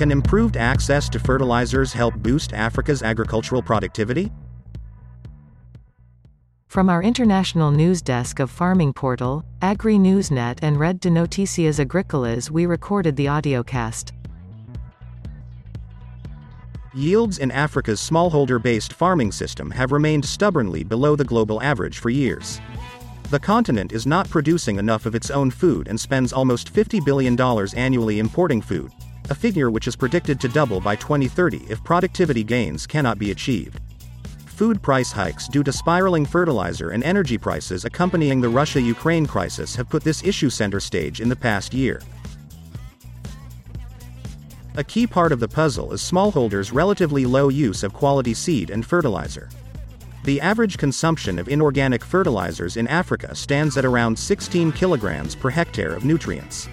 Can improved access to fertilizers help boost Africa's agricultural productivity? From our international news desk of Farming Portal, Agri Newsnet and Red de Noticias Agricolas we recorded the audiocast. Yields in Africa's smallholder-based farming system have remained stubbornly below the global average for years. The continent is not producing enough of its own food and spends almost $50 billion annually importing food, a figure which is predicted to double by 2030 if productivity gains cannot be achieved food price hikes due to spiraling fertilizer and energy prices accompanying the Russia Ukraine crisis have put this issue center stage in the past year. A key part of the puzzle is smallholders' relatively low use of quality seed and fertilizer. The average consumption of inorganic fertilizers in Africa stands at around 16 kilograms per hectare of nutrients.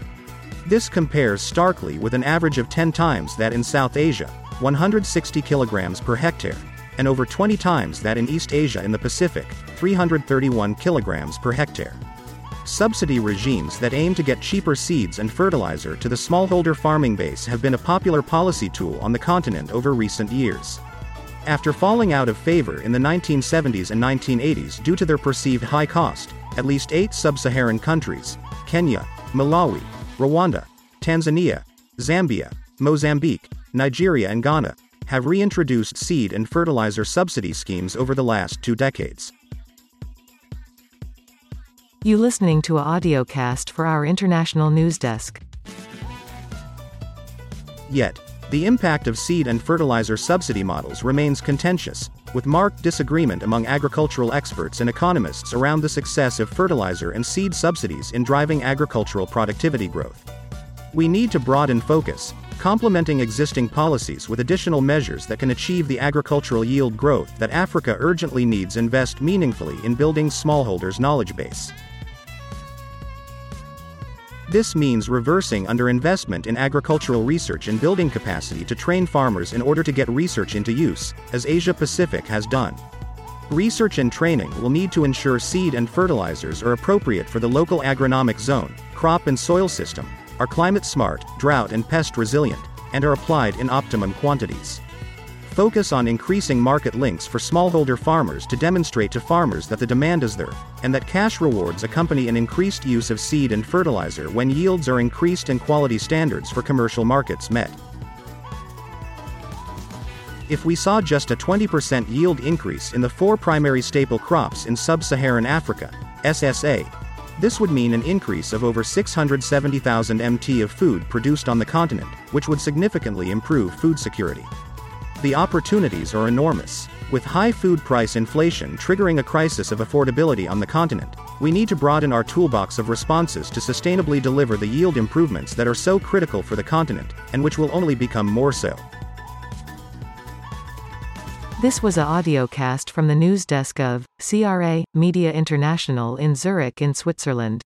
This compares starkly with an average of 10 times that in South Asia, 160 kilograms per hectare and over 20 times that in East Asia and the Pacific, 331 kilograms per hectare. Subsidy regimes that aim to get cheaper seeds and fertilizer to the smallholder farming base have been a popular policy tool on the continent over recent years. After falling out of favor in the 1970s and 1980s due to their perceived high cost, at least eight sub Saharan countries Kenya, Malawi, Rwanda, Tanzania, Zambia, Mozambique, Nigeria, and Ghana have reintroduced seed and fertilizer subsidy schemes over the last two decades. You listening to a audiocast for our international news desk. Yet, the impact of seed and fertilizer subsidy models remains contentious, with marked disagreement among agricultural experts and economists around the success of fertilizer and seed subsidies in driving agricultural productivity growth. We need to broaden focus, complementing existing policies with additional measures that can achieve the agricultural yield growth that Africa urgently needs invest meaningfully in building smallholders' knowledge base. This means reversing underinvestment in agricultural research and building capacity to train farmers in order to get research into use, as Asia Pacific has done. Research and training will need to ensure seed and fertilizers are appropriate for the local agronomic zone, crop and soil system, are climate smart, drought and pest resilient, and are applied in optimum quantities. Focus on increasing market links for smallholder farmers to demonstrate to farmers that the demand is there, and that cash rewards accompany an increased use of seed and fertilizer when yields are increased and quality standards for commercial markets met. If we saw just a 20% yield increase in the four primary staple crops in sub Saharan Africa, SSA, this would mean an increase of over 670,000 MT of food produced on the continent, which would significantly improve food security. The opportunities are enormous. With high food price inflation triggering a crisis of affordability on the continent, we need to broaden our toolbox of responses to sustainably deliver the yield improvements that are so critical for the continent, and which will only become more so. This was a audiocast from the news desk of CRA Media International in Zurich in Switzerland.